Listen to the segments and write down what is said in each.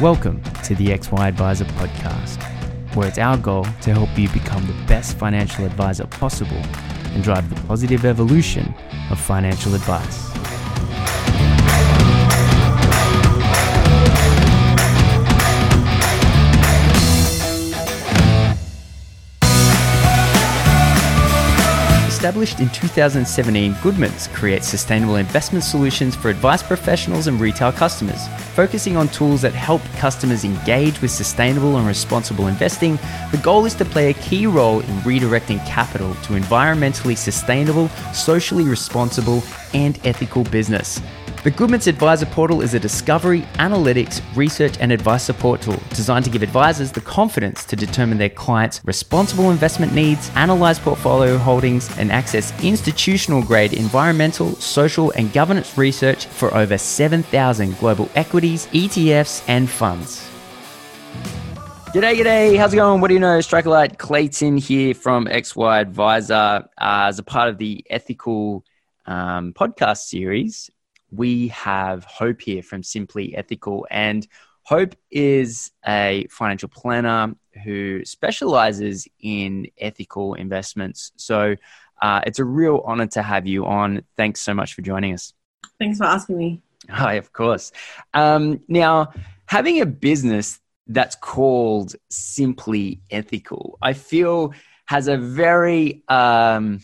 Welcome to the XY Advisor podcast, where it's our goal to help you become the best financial advisor possible and drive the positive evolution of financial advice. Established in 2017, Goodmans creates sustainable investment solutions for advice professionals and retail customers. Focusing on tools that help customers engage with sustainable and responsible investing, the goal is to play a key role in redirecting capital to environmentally sustainable, socially responsible, and ethical business. The Goodmans Advisor Portal is a discovery, analytics, research, and advice support tool designed to give advisors the confidence to determine their clients' responsible investment needs, analyze portfolio holdings, and access institutional grade environmental, social, and governance research for over 7,000 global equities, ETFs, and funds. G'day, g'day. How's it going? What do you know? Lyle Clayton here from XY Advisor uh, as a part of the ethical um, podcast series we have Hope here from Simply Ethical. And Hope is a financial planner who specializes in ethical investments. So uh, it's a real honor to have you on. Thanks so much for joining us. Thanks for asking me. Hi, of course. Um, now, having a business that's called Simply Ethical, I feel has a very um,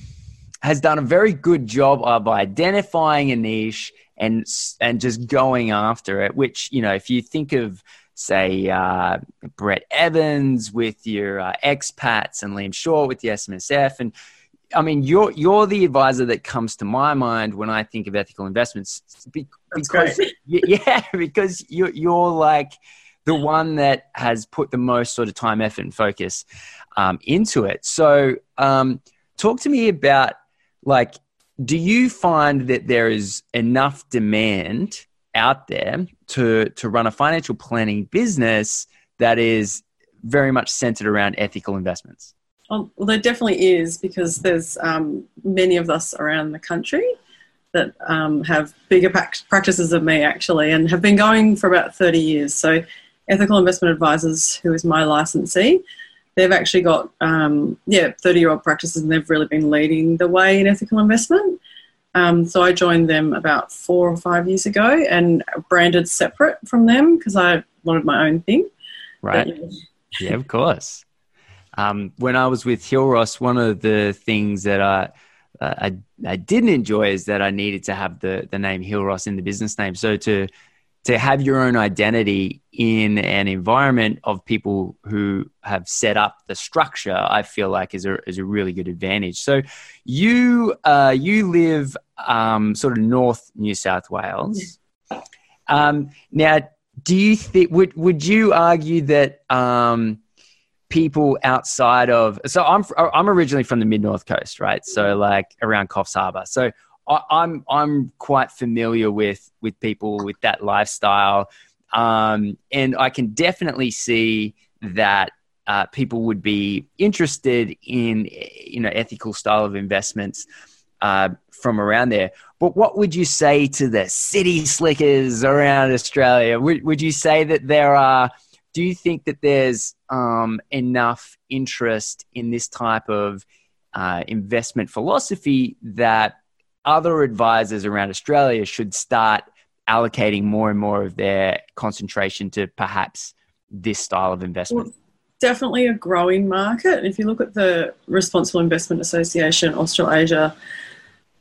has done a very good job of identifying a niche and and just going after it. Which you know, if you think of say uh, Brett Evans with your uh, expats and Liam Shaw with the SMSF, and I mean, you're you're the advisor that comes to my mind when I think of ethical investments because yeah, because you're you're like the one that has put the most sort of time, effort, and focus um, into it. So, um, talk to me about like do you find that there is enough demand out there to to run a financial planning business that is very much centered around ethical investments? Oh, well, there definitely is because there's um, many of us around the country that um, have bigger practices than me actually, and have been going for about 30 years. So, Ethical Investment Advisors, who is my licensee, they've actually got um, yeah 30 year old practices and they've really been leading the way in ethical investment um, so i joined them about four or five years ago and branded separate from them because i wanted my own thing right but, yeah. yeah. of course um, when i was with Hillross one of the things that I, uh, I, I didn't enjoy is that i needed to have the, the name Hillross in the business name so to to have your own identity in an environment of people who have set up the structure, I feel like is a, is a really good advantage. So you, uh, you live um, sort of North New South Wales. Um, now, do you think, would, would you argue that um, people outside of, so I'm, I'm originally from the mid North Coast, right? So like around Coffs Harbour. So I, am I'm, I'm quite familiar with with people with that lifestyle, um, and I can definitely see that uh, people would be interested in you know ethical style of investments uh, from around there. But what would you say to the city slickers around Australia? Would, would you say that there are? Do you think that there's um, enough interest in this type of uh, investment philosophy that other advisors around Australia should start allocating more and more of their concentration to perhaps this style of investment? Well, definitely a growing market. If you look at the Responsible Investment Association Australasia,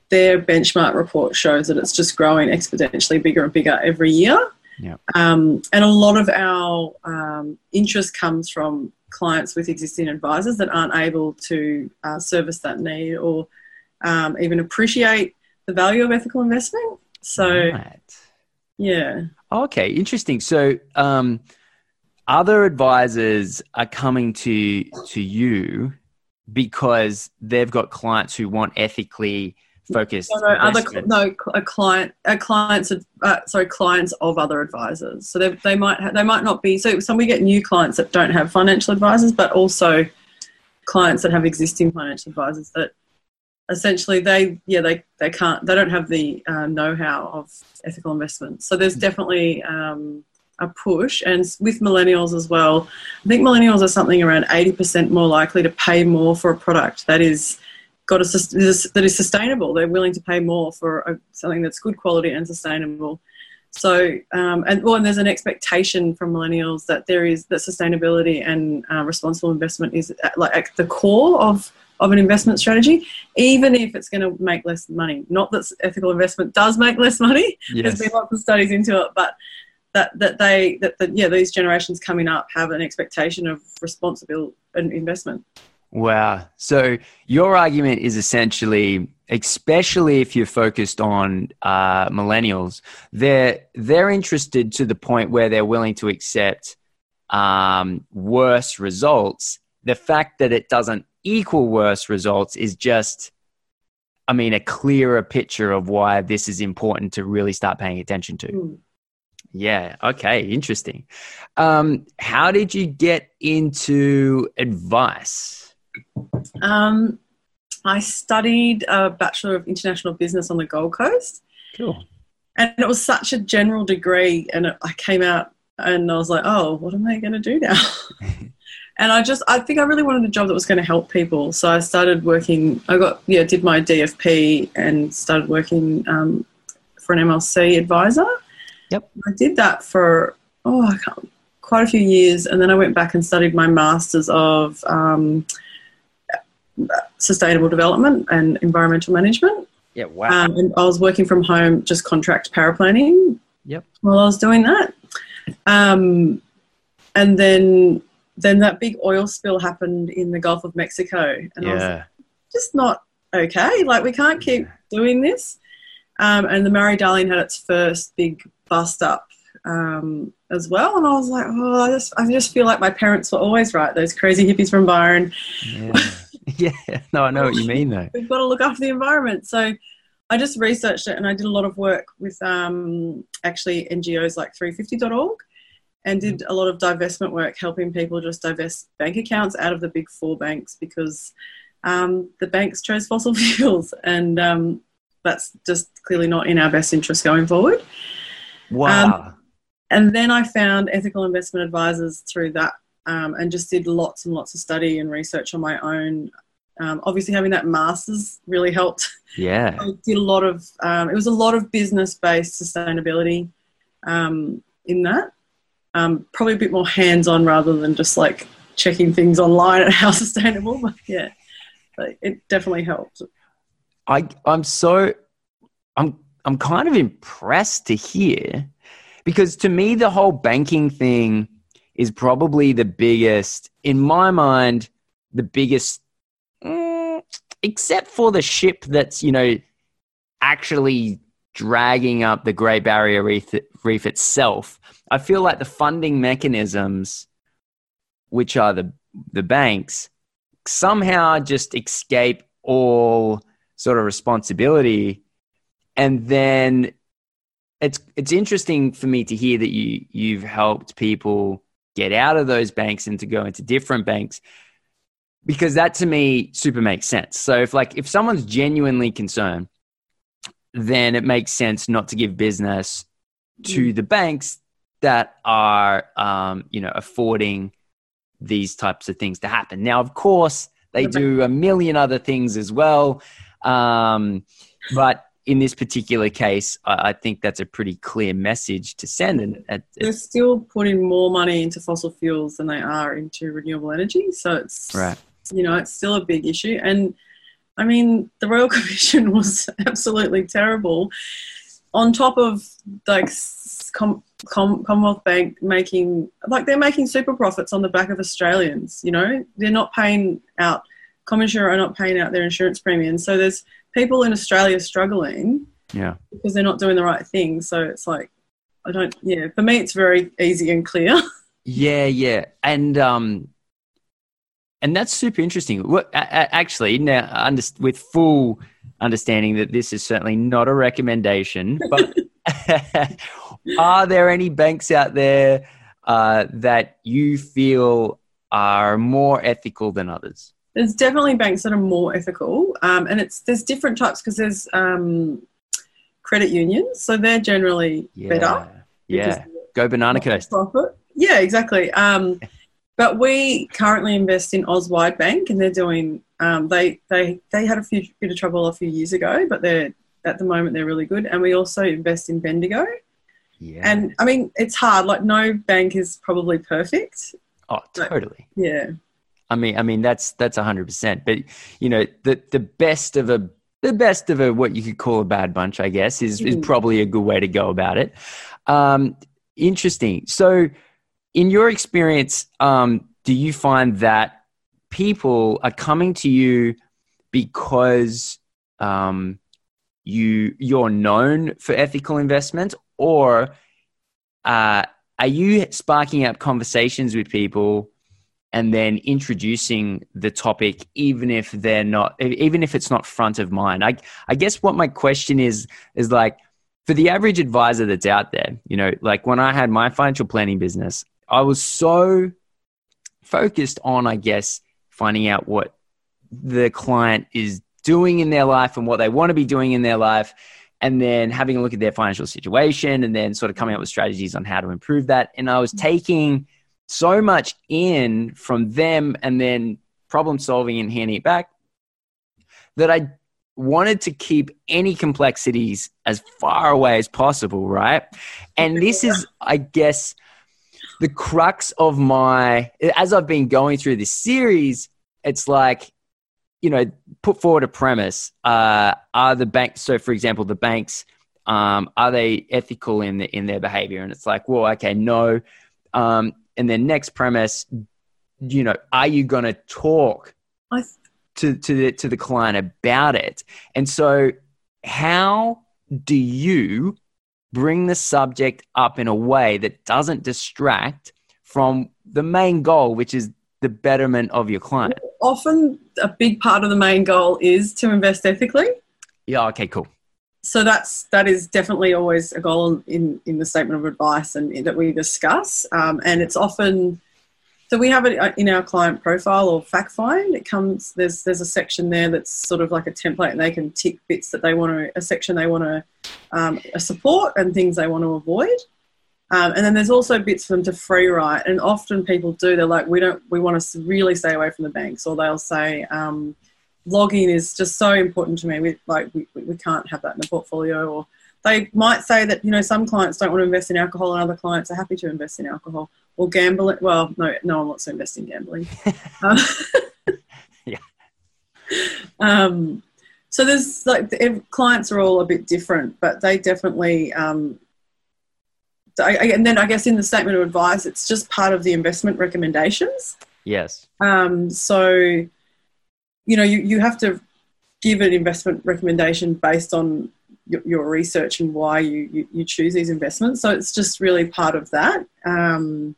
their benchmark report shows that it's just growing exponentially bigger and bigger every year. Yeah. Um, and a lot of our um, interest comes from clients with existing advisors that aren't able to uh, service that need or um, even appreciate the value of ethical investment. So, right. yeah. Okay, interesting. So, um, other advisors are coming to to you because they've got clients who want ethically focused. No, no other no a client a clients uh, sorry clients of other advisors. So they, they might ha- they might not be so some we get new clients that don't have financial advisors, but also clients that have existing financial advisors that essentially they yeah they, they can't they don't have the uh, know-how of ethical investment so there's definitely um, a push, and with millennials as well. I think millennials are something around 80% more likely to pay more for a product that is got a, that is sustainable. They're willing to pay more for a, something that's good quality and sustainable. So, um, and well, and there's an expectation from millennials that there is that sustainability and uh, responsible investment is at, like at the core of of an investment strategy, even if it's going to make less money. Not that ethical investment does make less money. Yes. There's been lots of studies into it, but that that they that the, yeah these generations coming up have an expectation of responsible investment. Wow. So your argument is essentially, especially if you're focused on uh, millennials, they're they're interested to the point where they're willing to accept um, worse results. The fact that it doesn't equal worse results is just, I mean, a clearer picture of why this is important to really start paying attention to. Mm. Yeah. Okay. Interesting. Um, how did you get into advice? Um, I studied a Bachelor of International Business on the Gold Coast. Cool. And it was such a general degree, and it, I came out and I was like, oh, what am I going to do now? and I just, I think I really wanted a job that was going to help people. So I started working, I got, yeah, did my DFP and started working um, for an MLC advisor. Yep. I did that for, oh, quite a few years. And then I went back and studied my Masters of um, sustainable development and environmental management. Yeah, wow. Um, and I was working from home, just contract paraplanning. Yep. While I was doing that, um, and then then that big oil spill happened in the Gulf of Mexico, and yeah. I was like, just not okay. Like we can't keep doing this. Um, and the Murray Darling had its first big bust up um, as well, and I was like, oh, I just I just feel like my parents were always right. Those crazy hippies from Byron. Yeah. yeah, no, I know what you mean though. We've got to look after the environment. So I just researched it and I did a lot of work with um, actually NGOs like 350.org and did mm-hmm. a lot of divestment work helping people just divest bank accounts out of the big four banks because um, the banks chose fossil fuels and um, that's just clearly not in our best interest going forward. Wow. Um, and then I found ethical investment advisors through that um, and just did lots and lots of study and research on my own. Um, obviously, having that master's really helped. Yeah, I did a lot of. Um, it was a lot of business-based sustainability um, in that. Um, probably a bit more hands-on rather than just like checking things online and how sustainable. But yeah, but it definitely helped. I I'm so I'm I'm kind of impressed to hear because to me the whole banking thing is probably the biggest, in my mind, the biggest, mm, except for the ship that's, you know, actually dragging up the Great Barrier Reef, Reef itself. I feel like the funding mechanisms, which are the, the banks, somehow just escape all sort of responsibility. And then it's it's interesting for me to hear that you you've helped people get out of those banks and to go into different banks because that to me super makes sense so if like if someone's genuinely concerned then it makes sense not to give business to mm. the banks that are um, you know affording these types of things to happen now of course they do a million other things as well um, but in this particular case, I, I, think that's a pretty clear message to send. And it, they're still putting more money into fossil fuels than they are into renewable energy. So it's right. You know, it's still a big issue. And I mean, the Royal Commission was absolutely terrible. On top of like Com- Com- Commonwealth Bank making like they're making super profits on the back of Australians. You know, they're not paying out. CommInsure are not paying out their insurance premiums. So there's people in Australia struggling. Yeah. Because they're not doing the right thing. So it's like, I don't, yeah, for me, it's very easy and clear. yeah, yeah. And, um, and that's super interesting. Well, actually, now with full understanding that this is certainly not a recommendation, but are there any banks out there uh, that you feel are more ethical than others? there's definitely banks that are more ethical, um, and it's there's different types because there's um, credit unions, so they're generally yeah. better. Yeah. go banana coast. Profit. Yeah, exactly. Um, but we currently invest in Auswide Bank, and they're doing. Um, they they they had a few bit of trouble a few years ago, but they're at the moment they're really good. And we also invest in Bendigo. Yeah. And I mean, it's hard. Like no bank is probably perfect. oh, totally. Yeah. I mean, I mean that's that's hundred percent. But you know, the the best of a the best of a what you could call a bad bunch, I guess, is is Mhm. probably a good way to go about it. Um, interesting. So, in your experience, um, do you find that people are coming to you because um, you you're known for ethical investment, or uh, are you sparking up conversations with people and then introducing the topic even if they're not even if it's not front of mind? I i guess what my question is is like for the average advisor that's out there you know like when i had my financial planning business i was so focused on i guess finding out what the client is doing in their life and what they want to be doing in their life and then having a look at their financial situation and then sort of coming up with strategies on how to improve that. And i was mm-hmm. taking so much in from them and then problem solving and handing it back that I wanted to keep any complexities as far away as possible, right? And this is, I guess, the crux of my, as I've been going through this series, it's like, you know, put forward a premise. Uh, are the banks, so for example, the banks, um, are they ethical in, the, in their behavior? And it's like, well, okay, no. Um, and then next premise, you know, are you going to talk to to the to the client about it? And so, how do you bring the subject up in a way that doesn't distract from the main goal, which is the betterment of your client? Often, a big part of the main goal is to invest ethically. Yeah. Okay. Cool. So that's that is definitely always a goal in in the statement of advice and that we discuss. Um, and it's often so we have it in our client profile or fact find. It comes there's there's a section there that's sort of like a template, and they can tick bits that they want to a section they want to um, support and things they want to avoid. Um, and then there's also bits for them to free write, and often people do. They're like, we don't, we want to really stay away from the banks, or they'll say, um, logging is just so important to me. We like, we, we can't have that in the portfolio, or they might say that you know some clients don't want to invest in alcohol, and other clients are happy to invest in alcohol or gambling. Well, no, no one wants to invest in gambling. Um, Yeah. Um, so there's like the, clients are all a bit different, but they definitely. Um, I- and then I guess in the statement of advice, it's just part of the investment recommendations. Yes. Um, so, you know, you, you have to give an investment recommendation based on your, your research and why you, you, you choose these investments. So it's just really part of that. Um,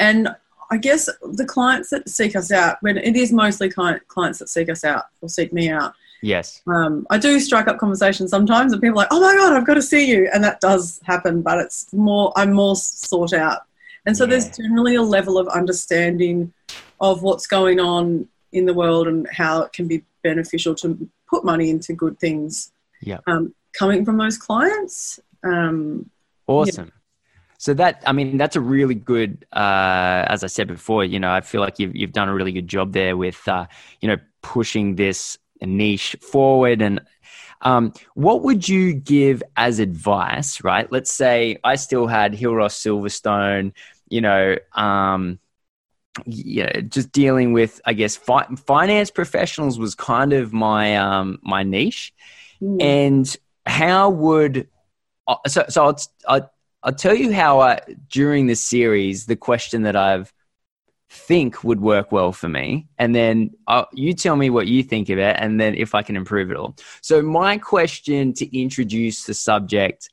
and I guess the clients that seek us out, when it is mostly client, clients that seek us out or seek me out, Yes. um, I do strike up conversations sometimes, and people are like, "Oh my god, I've got to see you," and that does happen. But it's more, I'm more sought out, and so there's generally a level of understanding of what's going on in the world and how it can be beneficial to put money into good things. Yeah. Um, coming from those clients, um, Awesome. So that I mean that's a really good. Uh, as I said before, you know, I feel like you've you've done a really good job there with uh, you know pushing this niche forward. And um, what would you give as advice? Right. Let's say I still had Hillross Silverstone. You know. Um, yeah, just dealing with, I guess, fi- finance professionals was kind of my um, my niche and how would uh, so so I'll, I'll I'll tell you how I during this series the question that I've think would work well for me and then uh, you tell me what you think of it and then if I can improve it all. So my question to introduce the subject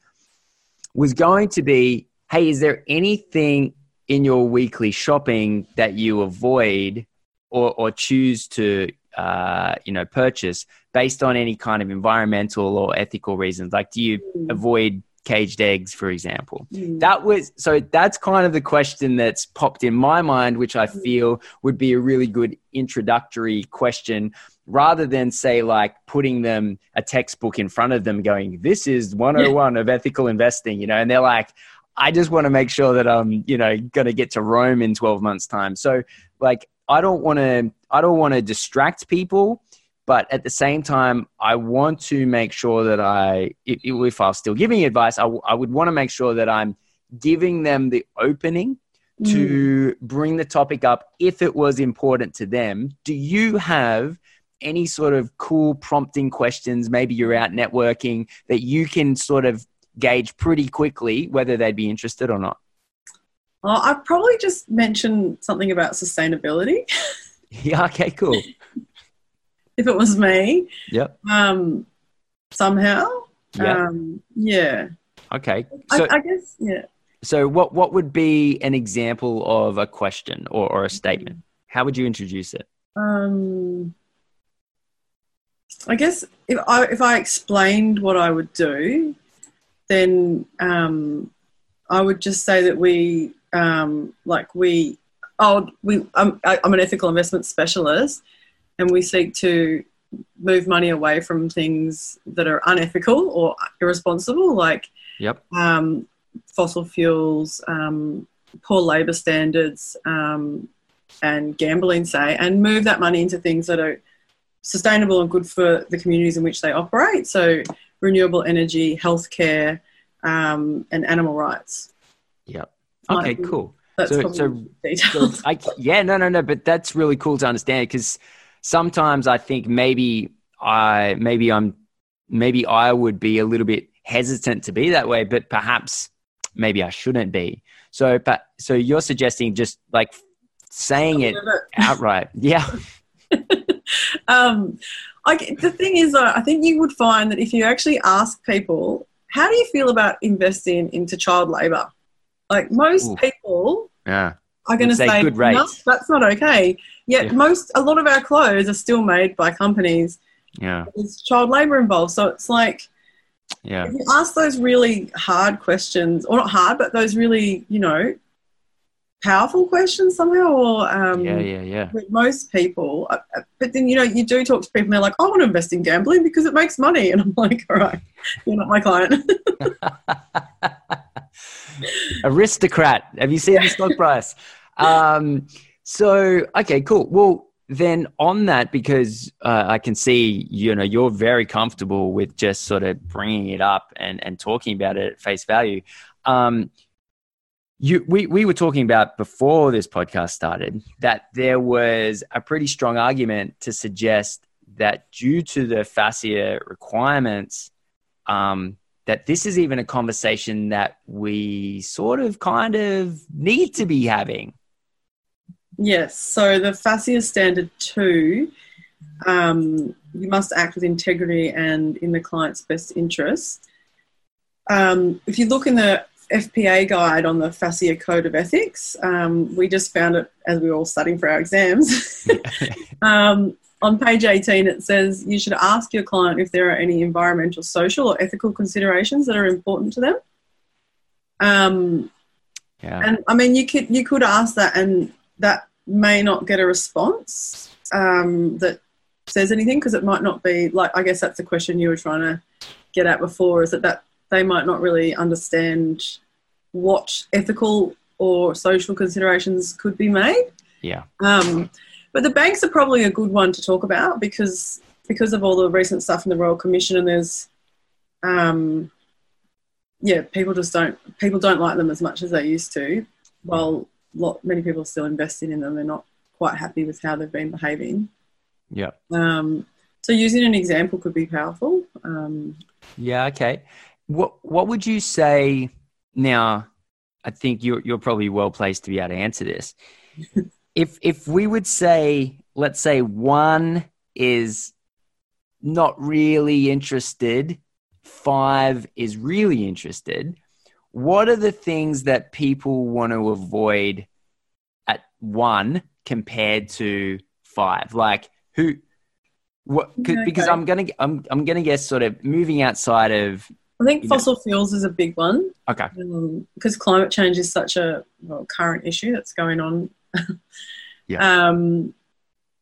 was going to be hey is there anything in your weekly shopping that you avoid or, or choose to uh, you know purchase based on any kind of environmental or ethical reasons like do you avoid caged eggs for example Mm. that was so that's kind of the question that's popped in my mind which i feel would be a really good introductory question rather than say like putting them a textbook in front of them going this is 101 of ethical investing you know and they're like I just want to make sure that I'm, you know, going to get to Rome in 12 months time. So like, I don't want to, I don't want to distract people, but at the same time, I want to make sure that I, if, I was still giving advice, I, I would want to make sure that I'm giving them the opening to mm. bring the topic up if it was important to them. Do you have any sort of cool prompting questions? Maybe you're out networking that you can sort of gauge pretty quickly whether they'd be interested or not? Oh, I'd probably just mention something about sustainability. yeah, okay, cool. if it was me. Yep. Um, somehow. Yeah. Um, yeah. Okay. So, I, I, guess, yeah. So, what, what would be an example of a question or, or a statement? How would you introduce it? Um, I guess if I if I explained what I would do, then um, I would just say that we um, like we oh we I'm, I'm an ethical investment specialist, and we seek to move money away from things that are unethical or irresponsible, like yep. um, fossil fuels, um, poor labour standards, um, and gambling, say, and move that money into things that are sustainable and good for the communities in which they operate. So, renewable energy, healthcare, um, and animal rights. Yep. Okay, cool. so, so, so I, yeah, no, no, no, but that's really cool to understand because sometimes I think maybe I, maybe I'm, maybe I would be a little bit hesitant to be that way, but perhaps maybe I shouldn't be. So, but so you're suggesting just like saying it outright, yeah. um, I, the thing is, uh, I think you would find that if you actually ask people, how do you feel about investing into child labour? Like most Ooh. people yeah. Are going to say, good no, that's not okay. Yet yeah. most, a lot of our clothes are still made by companies. Yeah. There's child labour involved. So it's like, yeah. If you ask those really hard questions, or not hard, but those really, you know, powerful questions somehow or um, yeah yeah yeah with most people uh, uh, but then you know you do talk to people and they're like i want to invest in gambling because it makes money and i'm like all right you're not my client aristocrat have you seen the stock price um, so okay cool. Well then on that because uh, i can see you know you're very comfortable with just sort of bringing it up and and talking about it at face value. Um, you we, we were talking about before this podcast started that there was a pretty strong argument to suggest that due to the FASEA requirements um, that this is even a conversation that we sort of kind of need to be having yes so the FASEA standard 2 um, you must act with integrity and in the client's best interest um, if you look in the FPA guide on the FASEA Code of Ethics. Um, we just found it as we were all studying for our exams. um, on page 18, it says you should ask your client if there are any environmental, social, or ethical considerations that are important to them. Um, yeah. And I mean, you could you could ask that, and that may not get a response um, that says anything because it might not be like. I guess that's the question you were trying to get at before. Is that that they might not really understand what ethical or social considerations could be made. Yeah. Um, but the banks are probably a good one to talk about because because of all the recent stuff in the Royal Commission and there's um, yeah, people just don't people don't like them as much as they used to. While lot many people are still investing in them, they're not quite happy with how they've been behaving. Yeah. Um, so using an example could be powerful. Um, yeah. Okay. What What would you say now? I think you're you're probably well placed to be able to answer this. if if we would say, let's say one is not really interested, five is really interested. What are the things that people want to avoid at one compared to five? Like who? What? Okay. Because I'm gonna I'm I'm gonna guess sort of moving outside of I think fossil fuels is a big one. Okay. Um, because climate change is such a well, current issue that's going on. yeah. Um,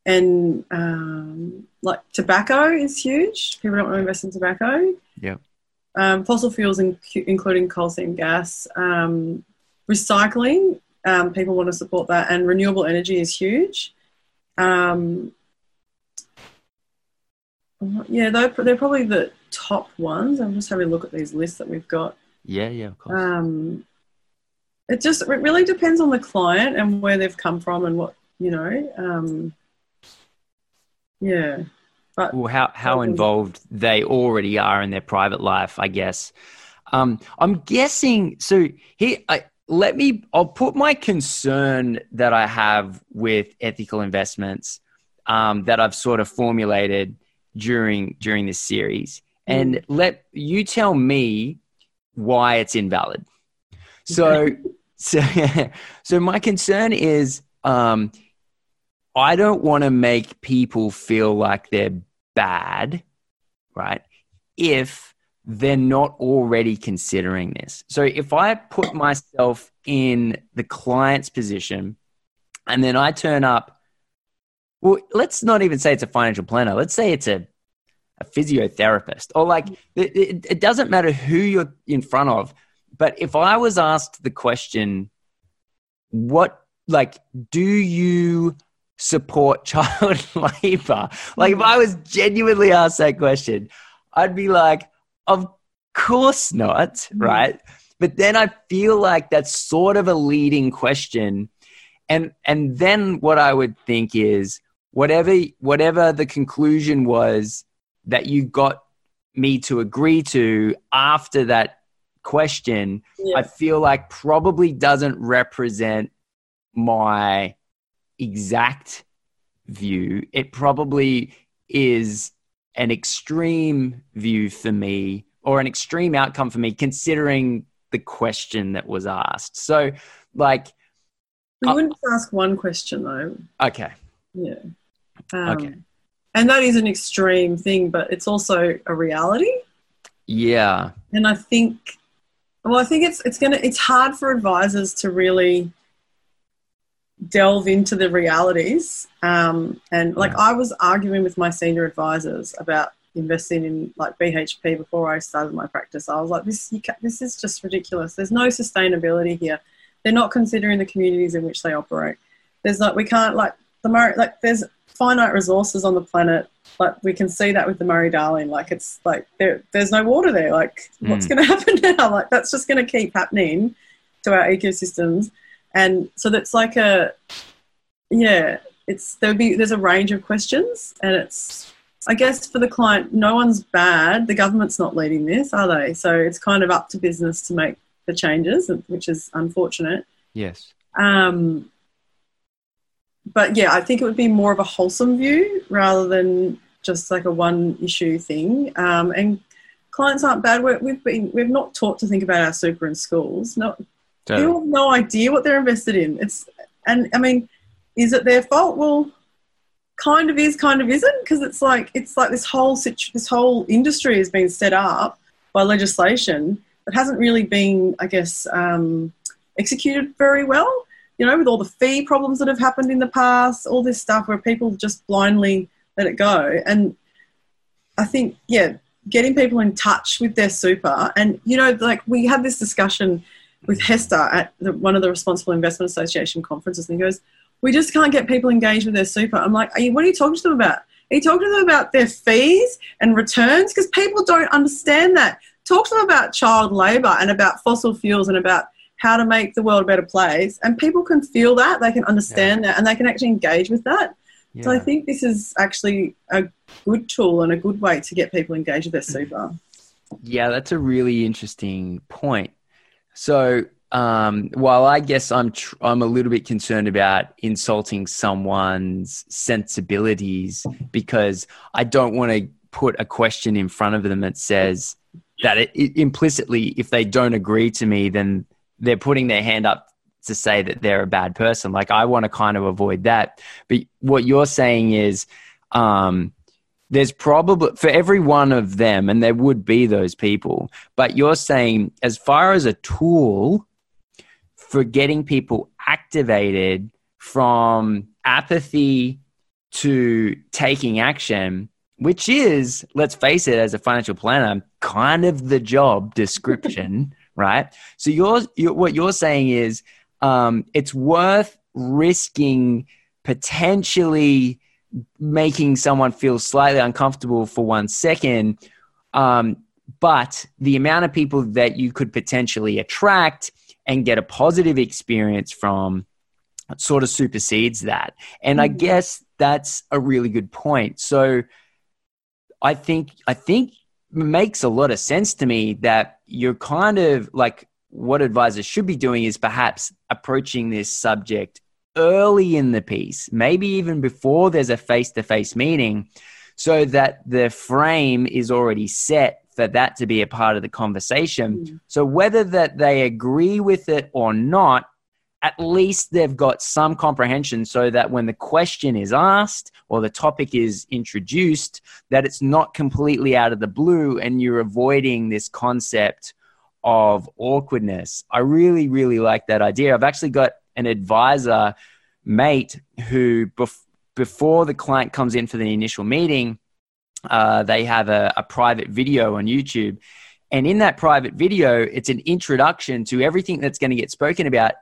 and um, like tobacco is huge. People don't want to invest in tobacco. Yeah. Um, fossil fuels, in, including coal seam gas, um, recycling. Um, people want to support that, and renewable energy is huge. Um, yeah, they're, they're probably the top ones. I'm just having a look at these lists that we've got. Yeah, yeah, of course. Um, it just it really depends on the client and where they've come from and what you know. Um, yeah, well, how how involved they already are in their private life, I guess. Um, I'm guessing. So here, I, let me. I'll put my concern that I have with ethical investments um, that I've sort of formulated during during this series, and mm. let you tell me why it's invalid. So, so, so my concern is, um, I don't want to make people feel like they're bad, right? If they're not already considering this. So if I put myself in the client's position and then I turn up, well, let's not even say it's a financial planner. Let's say it's a a physiotherapist or like it, it, it doesn't matter who you're in front of but if i was asked the question what like do you support child labor like if i was genuinely asked that question i'd be like of course not mm-hmm. right but then i feel like that's sort of a leading question and and then what i would think is whatever whatever the conclusion was that you got me to agree to after that question. I feel like probably doesn't represent my exact view. It probably is an extreme view for me or an extreme outcome for me considering the question that was asked. So, like, we wouldn't uh, ask one question though. Okay. Yeah. Um, okay and that is an extreme thing, but it's also a reality. Yeah. And I think, well, I think it's it's gonna it's hard for advisors to really delve into the realities. Um, and like. I was arguing with my senior advisors about investing in like BHP before I started my practice. I was like, this this is just ridiculous. There's no sustainability here. They're not considering the communities in which they operate. There's like we can't like the Murray like there's finite resources on the planet. Like we can see that with the Murray Darling. Like it's like there, there's no water there. Like mm. what's going to happen now? Like that's just going to keep happening to our ecosystems. And so that's like a, yeah, it's there'll be there's a range of questions, and it's I guess for the client, no one's bad. The government's not leading this, are they? So it's kind of up to business to make the changes, which is unfortunate. Yes. Um, but yeah, I think it would be more of a wholesome view rather than just like a one issue thing. Um, and clients aren't bad. we have been we've not taught to think about our super in schools. Not people have no idea what they're invested in. It's and I mean, is it their fault? Well, kind of is, kind of isn't, because it's like it's like this whole situ- this whole industry has been set up by legislation that hasn't really been, I guess, um, executed very well you know, with all the fee problems that have happened in the past, all this stuff where people just blindly let it go. And I think, yeah, getting people in touch with their super. And, you know, like we had this discussion with Hester at the, one of the Responsible Investment Association conferences, and he goes, We just can't get people engaged with their super. I'm like, you, What are you talking to them about? Are you talking to them about their fees and returns? Because people don't understand that. Talk to them about child labour and about fossil fuels and about how to make the world a better place. And people can feel that, they can understand yeah. that, and they can actually engage with that. Yeah. So I think this is actually a good tool and a good way to get people engaged with their super. Yeah, that's a really interesting point. So um, while I guess I'm tr- I'm a little bit concerned about insulting someone's sensibilities because I don't want to put a question in front of them that says that it, it, implicitly, if they don't agree to me, then they're putting their hand up to say that they're a bad person. Like I want to kind of avoid that. But what you're saying is, um, there's probably for every one of them, and there would be those people. But you're saying, as far as a tool for getting people activated from apathy to taking action, which is, let's face it, as a financial planner, kind of the job description, right? So you're, you're, what you're saying is um, it's worth risking potentially making someone feel slightly uncomfortable for one second. Um, but the amount of people that you could potentially attract and get a positive experience from sort of supersedes that. And I mm-hmm. guess that's a really good point. So I think I think makes a lot of sense to me that you're kind of like what advisors should be doing is perhaps approaching this subject early in the piece, maybe even before there's a face to face meeting, so that the frame is already set for that to be a part of the conversation. Mm. So whether that they agree with it or not, at least they've got some comprehension so that when the question is asked or the topic is introduced, that it's not completely out of the blue and you're avoiding this concept of awkwardness. I really, really like that idea. I've actually got an advisor mate who, bef- before the client comes in for the initial meeting, uh, they have a, a private video on YouTube. And in that private video, it's an introduction to everything that's going to get spoken about.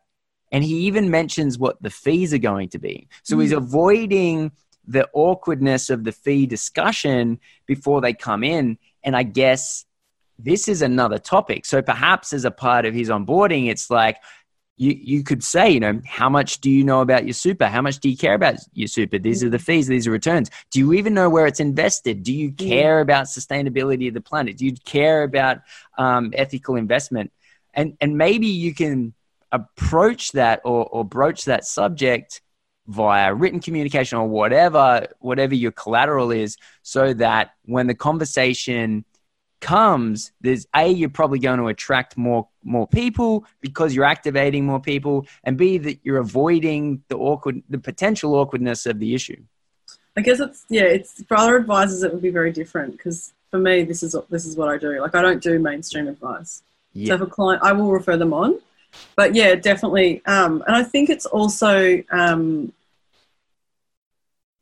And he even mentions what the fees are going to be. So mm. he's avoiding the awkwardness of the fee discussion before they come in. And I guess this is another topic. So perhaps as a part of his onboarding, it's like, you, you could say, you know, how much do you know about your super? How much do you care about your super? These are the fees, these are returns. Do you even know where it's invested? Do you care about sustainability of the planet? Do you care about um, ethical investment? And, and maybe you can approach that or, or broach that subject via written communication or whatever, whatever your collateral is, so that when the conversation comes, there's a you're probably going to attract more more people because you're activating more people, and b that you're avoiding the awkward the potential awkwardness of the issue. I guess it's yeah, it's for other advisors it would be very different because for me this is this is what I do. Like I don't do mainstream advice. Yeah. So for client, I will refer them on, but yeah, definitely. Um, and I think it's also um,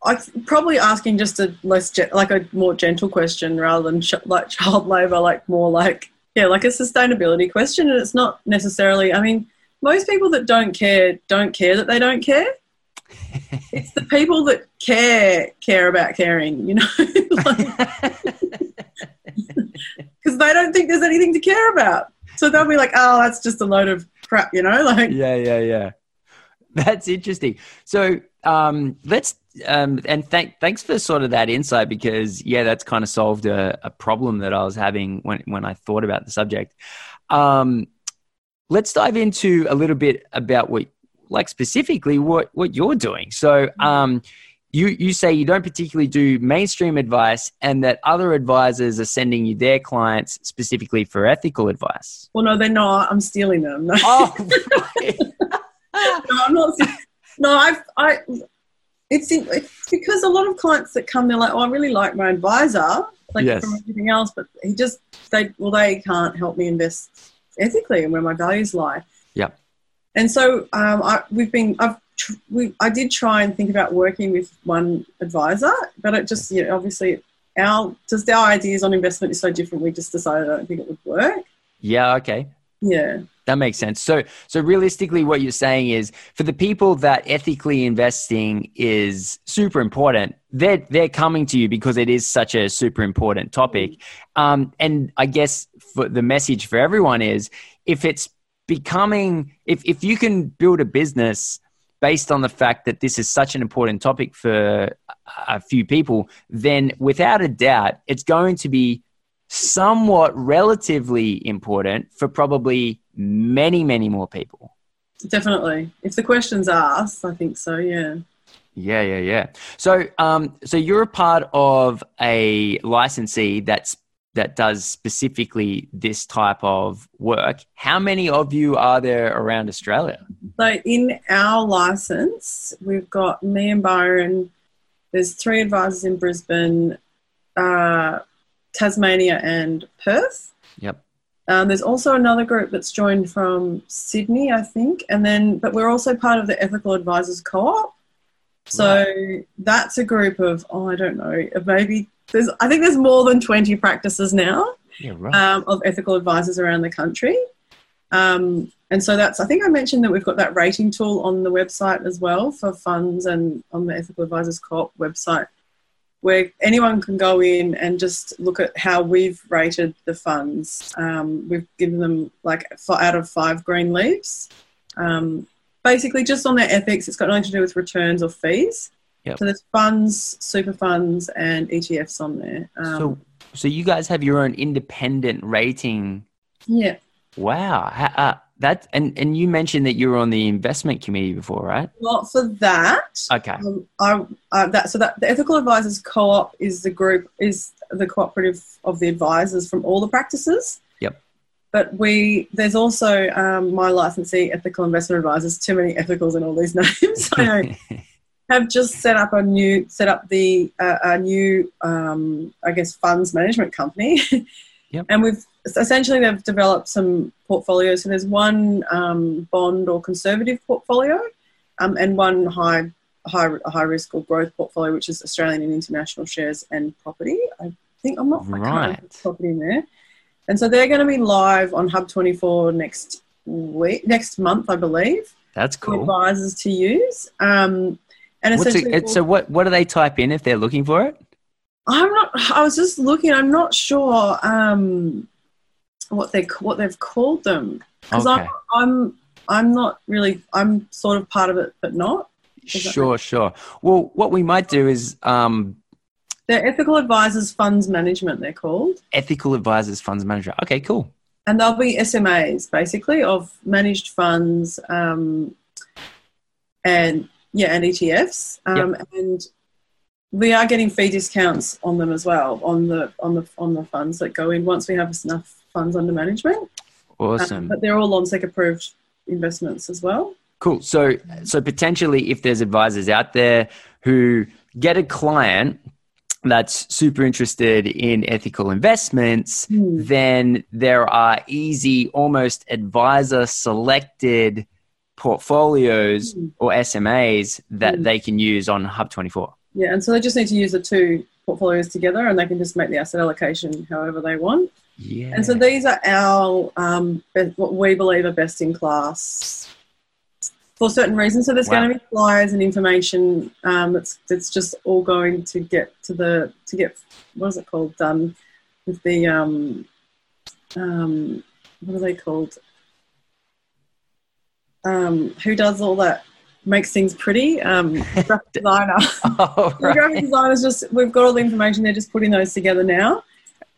I probably asking just a less like a more gentle question rather than ch- like child labor, like more like yeah, like a sustainability question. And it's not necessarily. I mean, most people that don't care don't care that they don't care. it's the people that care care about caring, you know, because they don't think there's anything to care about. So they'll be like, "Oh, that's just a load of crap," you know, like yeah, yeah, yeah. That's interesting. So um, let's um, and thank, thanks for sort of that insight because yeah, that's kind of solved a, a, problem that I was having when when I thought about the subject. Um, let's dive into a little bit about what, like specifically, what what you're doing. So. Um, you, you say you don't particularly do mainstream advice and that other advisors are sending you their clients specifically for ethical advice. Well, no, they're not. I'm stealing them. No. Oh, right. no, I'm not. No, I've, I, it's, it's because a lot of clients that come, they're like, oh, I really like my advisor, like yes. from everything else, but he just, they, well, they can't help me invest ethically and where my values lie. Yeah. And so um, I, we've been, I've, tr- we, I did try and think about working with one advisor, but it just, you know, obviously our, just our ideas on investment is so different. We just decided I don't think it would work. Yeah. Okay. Yeah. That makes sense. So, so realistically, what you're saying is, for the people that ethically investing is super important, they're they're coming to you because it is such a super important topic. Um, and I guess for the message for everyone is, if it's becoming, if if you can build a business based on the fact that this is such an important topic for a few people, then without a doubt, it's going to be somewhat relatively important for probably many, many more people. Definitely. If the question's asked, I think so, yeah. Yeah, yeah, yeah. So, um, so you're a part of a licensee that's that does specifically this type of work. How many of you are there around Australia? So, in our license, we've got me and Byron. There's three advisors in Brisbane, uh, Tasmania, and Perth. Yep. Um, there's also another group that's joined from Sydney, I think, and then but we're also part of the Ethical Advisors Co-op. So right. that's a group of oh I don't know maybe there's I think there's more than twenty practices now. Yeah, right. um, of ethical advisors around the country. Um, and so that's, I think I mentioned that we've got that rating tool on the website as well for funds and on the Ethical Advisors Co-op website, where anyone can go in and just look at how we've rated the funds. Um, we've given them like out of five green leaves. Um, basically, just on their ethics, it's got nothing to do with returns or fees. Yep. So there's funds, super funds, and ETFs on there. Um, so, so you guys have your own independent rating. yeah. Wow. Ha- uh, that and and you mentioned that you were on the investment committee before, right? Well, for that, Okay. Um, I, uh, that so that the Ethical Advisors Co-op is the group is the cooperative of the advisors from all the practices. Yep. But we there's also um, my licensee Ethical Investment Advisors. Too many ethicals in all these names. I. Have just set up a new set up the uh, a new um, I guess funds management company. Yep. And we've essentially they've developed some portfolios. So there's one um, bond or conservative portfolio, um, and one high high high risk or growth portfolio, which is Australian and international shares and property. I think I'm not I can't remember Right. property in there. And so they're going to be live on Hub 24 next week, next month, I believe, That's cool. advisors to use. Um, and What's essentially, it, so what what do they type in if they're looking for it? I'm not. I was just looking. I'm not sure um, what they what they've called them because Okay. I'm I'm I'm not really. I'm sort of part of it, but not. Sure, sure. Well, what we might do is um, They're ethical advisors funds management. They're called, ethical advisors funds manager. Okay, cool. and they'll be SMAs basically of managed funds, um, and yeah, and ETFs, um, and we are getting fee discounts on them as well on the on the on the funds that go in once we have enough funds under management. Um, Awesome. but they're all Lonsec approved investments as well. Cool. So, so potentially, if there's advisors out there who get a client that's super interested in ethical investments, Hmm. then there are easy, almost advisor selected portfolios Hmm. or SMAs that Hmm. they can use on Hub 24. Yeah, and so they just need to use the two portfolios together, and they can just make the asset allocation however they want. Yeah. And so these are our um, be- what we believe are best in class for certain reasons. So there's Wow. going to be flyers and information um, that's that's just all going to get to the to get what is it called done with the um, um, what are they called? Um, who does all that? Makes things pretty. Um, graphic designer. oh, The graphic designers just we've got all the information. They're just putting those together now.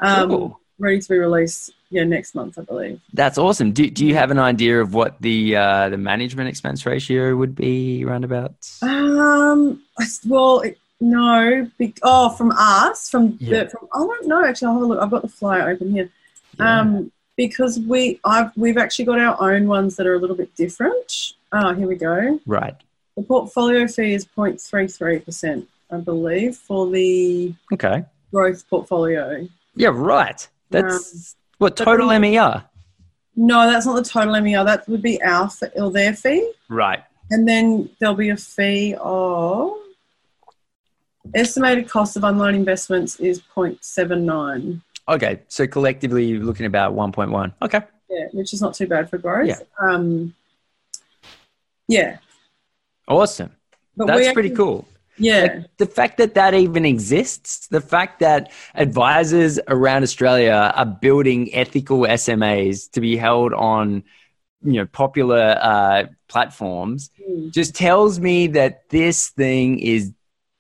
Um, Cool. Ready to be released. Yeah, next month I believe. That's awesome. Do, do you have an idea of what the uh, the management expense ratio would be roundabout? Um. Well, it, no. Be, oh, from us, from Yeah. the. From, I don't know. Actually, I'll have a look. I've got the flyer open here. Yeah. Um, because we, I've, we've actually got our own ones that are a little bit different. Oh, here we go. right. The portfolio fee is 0.33 percent, I believe, for the Okay. growth portfolio. Yeah. Right. That's what total the- MER. No, that's not the total MER. That would be our or their fee, Right. and then there'll be a fee of estimated cost of online investments is 0.79. Okay. So collectively, you're looking about 1.1. Okay. Yeah, which is not too bad for growth. Yeah. Um, yeah, Awesome. but That's we pretty actually- cool. Yeah, Like, the fact that that even exists, the fact that advisors around Australia are building ethical SMAs to be held on, you know, popular uh, platforms, Mm. just tells me that this thing is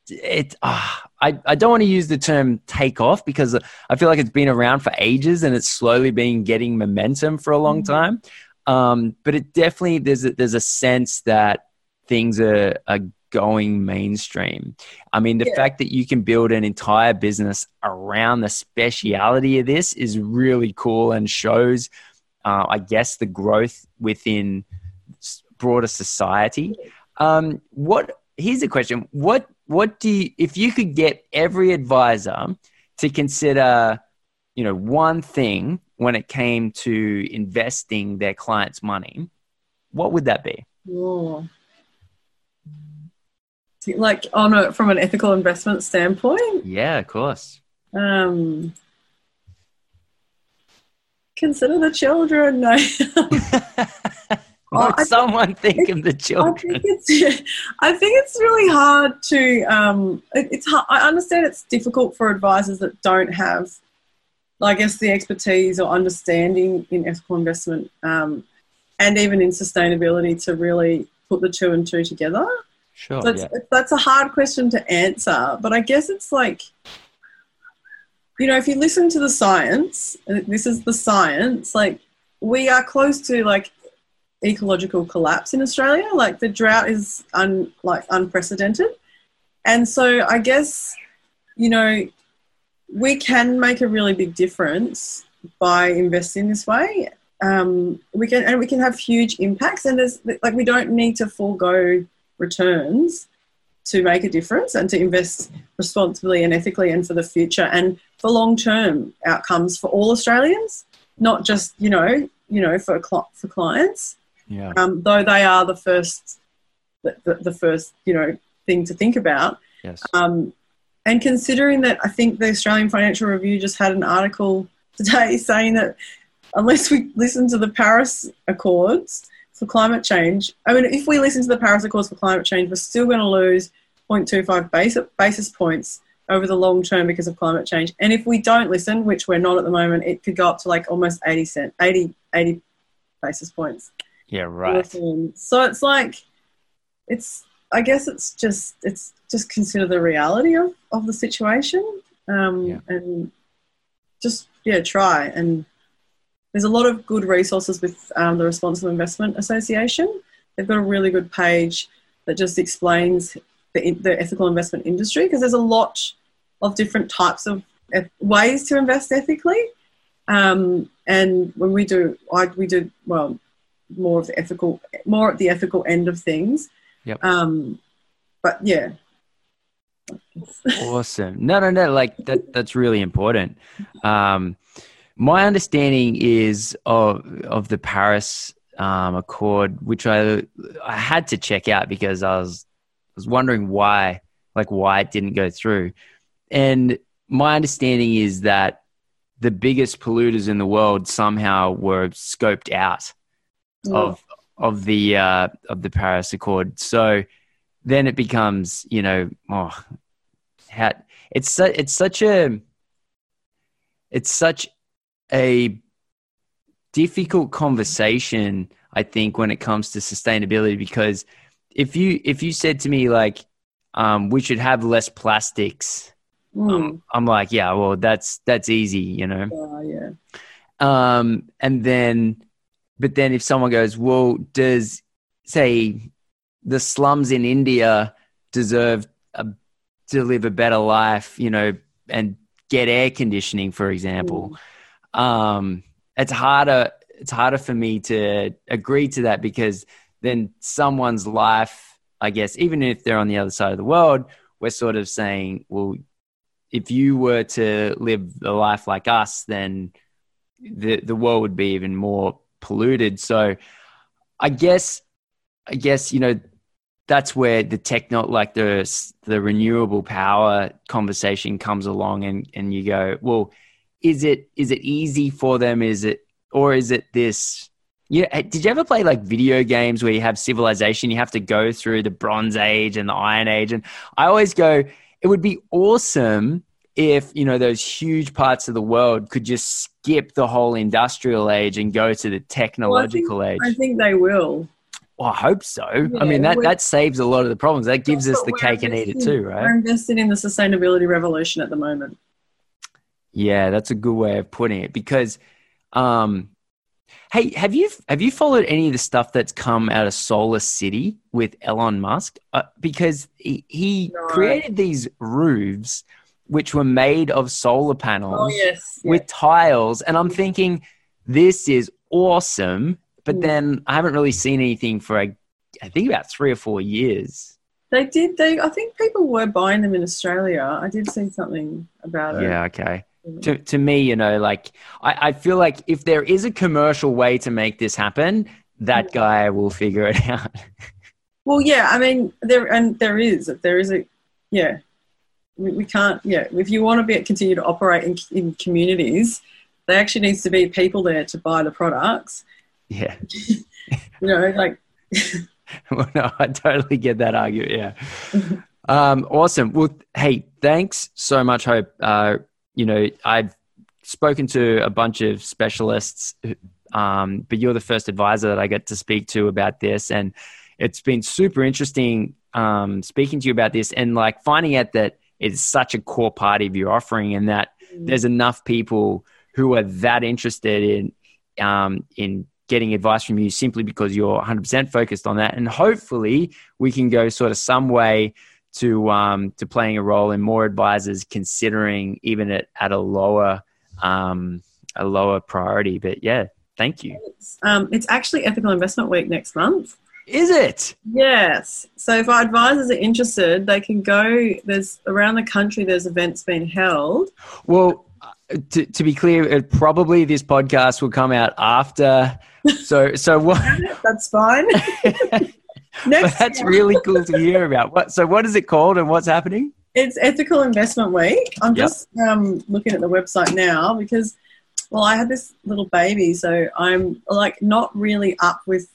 it. ah, I I don't want to use the term take off because I feel like it's been around for ages and it's slowly been getting momentum for a long Mhm. time. Um, but it definitely there's a, there's a sense that things are are going mainstream. I mean, the Yeah. fact that you can build an entire business around the speciality of this is really cool and shows, uh, I guess, the growth within broader society. Um, what? Here's a question: What? What do you, if you could get every advisor to consider, you know, one thing when it came to investing their clients' money? What would that be? Oh. Like on a, from an ethical investment standpoint, Yeah, of course. um, consider the children. No. Would I- someone think of the I children? think it's I think it's really hard to um it, it's hard, I understand it's difficult for advisors that don't have I guess the expertise or understanding in ethical investment um, and even in sustainability to really put the two and two together. Sure. Oh, yeah. that's a hard question to answer, but I guess it's like, you know, if you listen to the science, this is the science, like we are close to like ecological collapse in Australia. Like the drought is un, like unprecedented, and so I guess, you know, we can make a really big difference by investing this way. Um, we can and we can have huge impacts, and there's like we don't need to forego returns to make a difference and to invest responsibly and ethically and for the future and for long-term outcomes for all Australians, not just you know you know for for clients. yeah. Um, though they are the first the, the, the first you know thing to think about. Yes. Um, and considering that, I think the Australian Financial Review just had an article today saying that unless we listen to the Paris Accords for climate change, I mean, if we listen to the Paris Accords for climate change, we're still going to lose 0.25 basis, basis points over the long term because of climate change. And if we don't listen, which we're not at the moment, it could go up to like almost 80 cent, 80, 80 basis points. Yeah. Right. So it's like, it's. I guess it's just it's just consider the reality of, of the situation, um, Yeah. and just yeah try. And there's a lot of good resources with um, the Responsible Investment Association. They've got a really good page that just explains the, the ethical investment industry because there's a lot of different types of ways to invest ethically. Um, and when we do, I, we do well more of the ethical, more at the ethical end of things. Yep. Um, but yeah, awesome. No, no, no. Like that. That's really important. Um, my understanding is of of the Paris um, Accord, which I I had to check out because I was was wondering why, like why it didn't go through. And my understanding is that the biggest polluters in the world somehow were scoped out of of the uh, of the Paris Accord. So then it becomes, you know, oh, how, it's su- it's such a it's such a difficult conversation. I think when it comes to sustainability, because if you if you said to me like um, we should have less plastics, Mm. um, I'm like, yeah, well, that's that's easy, you know. Uh, yeah. Um, and then, but then if someone goes, well, does say the slums in India deserve a, to live a better life, you know, and get air conditioning, for example? Um, it's harder. It's harder for me to agree to that because then someone's life, I guess, even if they're on the other side of the world, we're sort of saying, well, if you were to live a life like us, then the the world would be even more polluted. So I guess I guess you know that's where the techno like the the renewable power conversation comes along and and you go, well, is it is it easy for them? Is it or is it this yeah, uh, did you ever play like video games where you have civilization? You have to go through the Bronze Age and the Iron Age, and I always go, it would be awesome if you know those huge parts of the world could just skip the whole industrial age and go to the technological age. I think they will. Well, I hope so. I mean, that, that saves a lot of the problems. That gives us the cake and eat it too, right? We're invested in the sustainability revolution at the moment. Yeah, that's a good way of putting it. Because, um, hey, have you have you followed any of the stuff that's come out of Solar City with Elon Musk? Uh, because he, he No. created these roofs which were made of solar panels Oh yes, with tiles, and I'm thinking this is awesome. But Mm. then I haven't really seen anything for I, I think about three or four years. they did. They I think people were buying them in Australia. I did see something about it. Yeah, okay. To, to me, you know, like I, I feel like if there is a commercial way to make this happen, that guy will figure it out. Well, yeah. I mean, there and there is there is a yeah. We, we can't yeah. If you want to be continue to operate in, in communities, there actually needs to be people there to buy the products. Yeah. you know, like. well, no, I totally get that argument. Yeah. Um, awesome. Well, hey, thanks so much, Hope. Uh, you know, I've spoken to a bunch of specialists, um, but you're the first advisor that I get to speak to about this, and it's been super interesting um, speaking to you about this and like finding out that it's such a core part of your offering, and that mm. there's enough people who are that interested in um, in getting advice from you simply because you're 100% focused on that, and hopefully we can go sort of some way to um, to playing a role in more advisors considering even at, at a lower um, a lower priority. But yeah, thank you. It's, um, it's actually Ethical Investment Week next month. Is it? Yes. So if our advisors are interested, they can go. There's around the country. There's events being held. Well, to, to be clear, probably this podcast will come out after. So so what? That's fine. Next that's really cool to hear about. What so what is it called and what's happening? It's Ethical Investment Week. I'm yep. just um, looking at the website now because, well, I had this little baby, so I'm like not really up with.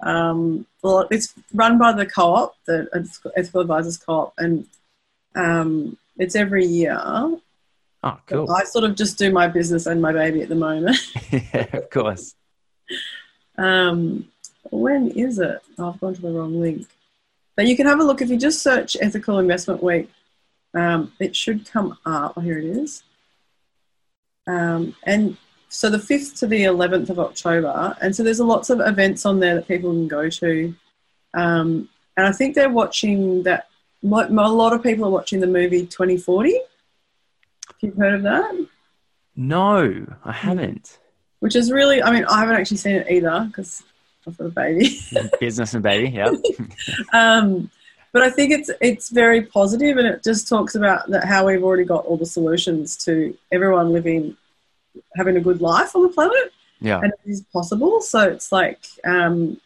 Um, well, it's run by the co-op, the Ethical Advisors Co-op, and um, it's every year. Oh, cool. I sort of just do my business and my baby at the moment. yeah, of course. Um, when is it? Oh, I've gone to the wrong link. But you can have a look if you just search Ethical Investment Week. Um, it should come up. Oh, here it is. Um, and so the 5th to the 11th of October. And so there's lots of events on there that people can go to. Um, and I think they're watching that. A lot of people are watching the movie 2040. If you've heard of that? No, I haven't. Which is really, I mean, I haven't actually seen it either because for the baby. Business and baby, yeah. um, but I think it's it's very positive, and it just talks about that how we've already got all the solutions to everyone living, having a good life on the planet. Yeah, and it is possible. So it's like, um,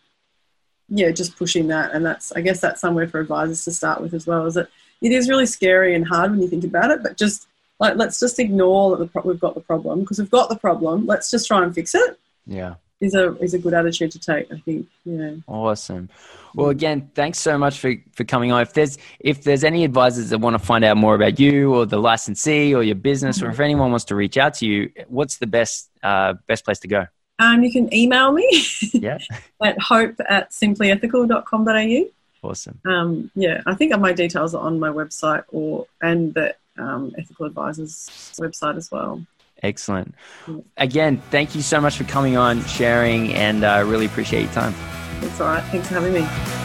yeah, just pushing that, and that's I guess that's somewhere for advisors to start with as well. Is that it is really scary and hard when you think about it, but just like let's just ignore that pro- we've got the problem because we've got the problem. Let's just try and fix it. Yeah is a is a good attitude to take. I think. Yeah. Awesome. Well, again, thanks so much for, for coming on. If there's if there's any advisors that want to find out more about you or the licensee or your business, mm-hmm. or if anyone wants to reach out to you, what's the best uh, best place to go? Um, you can email me. Yeah. at hope at simplyethical.com.au. Awesome. Um, yeah, I think my details are on my website or and the um, Ethical Advisors website as well. Excellent. Again, thank you so much for coming on, sharing, and I uh, really appreciate your time. It's all right. Thanks for having me.